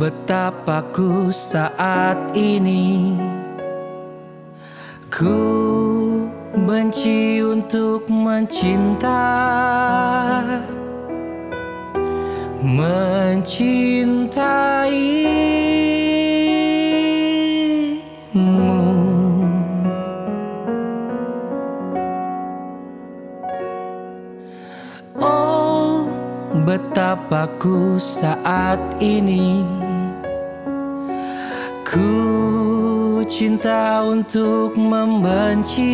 betapa ku saat ini Ku benci untuk mencinta. Mencintaimu. Oh betapa ku saat ini Ku cinta untuk membenci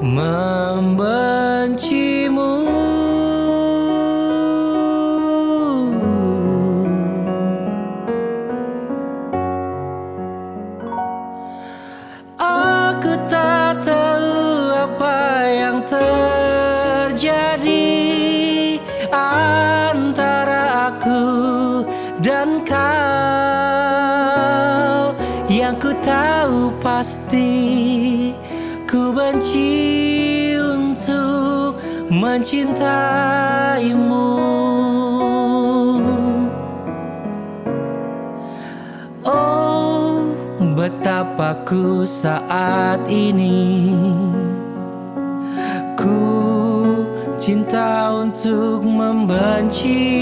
Membencimu dan kau Yang ku tahu pasti ku benci untuk mencintaimu. Oh betapa ku saat ini Ku cinta untuk membenci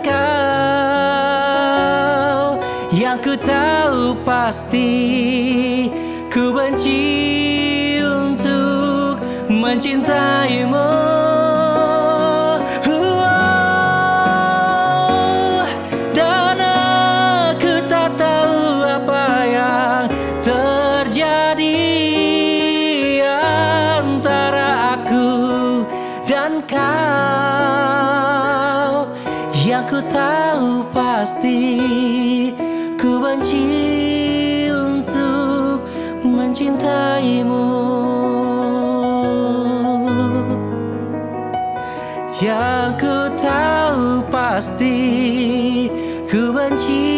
kau Yang ku tahu pasti ku benci untuk mencintaimu. Oh, Dan aku tak tahu apa yang terjadi antara aku dan kau ku tahu pasti ku benci untuk mencintaimu. Yang ku tahu pasti ku benci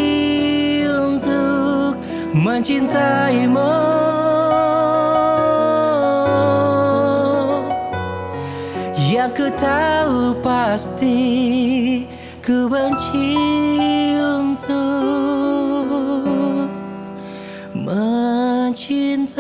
untuk mencintaimu. Yang ku tahu pasti ku benci untuk mencintaimu.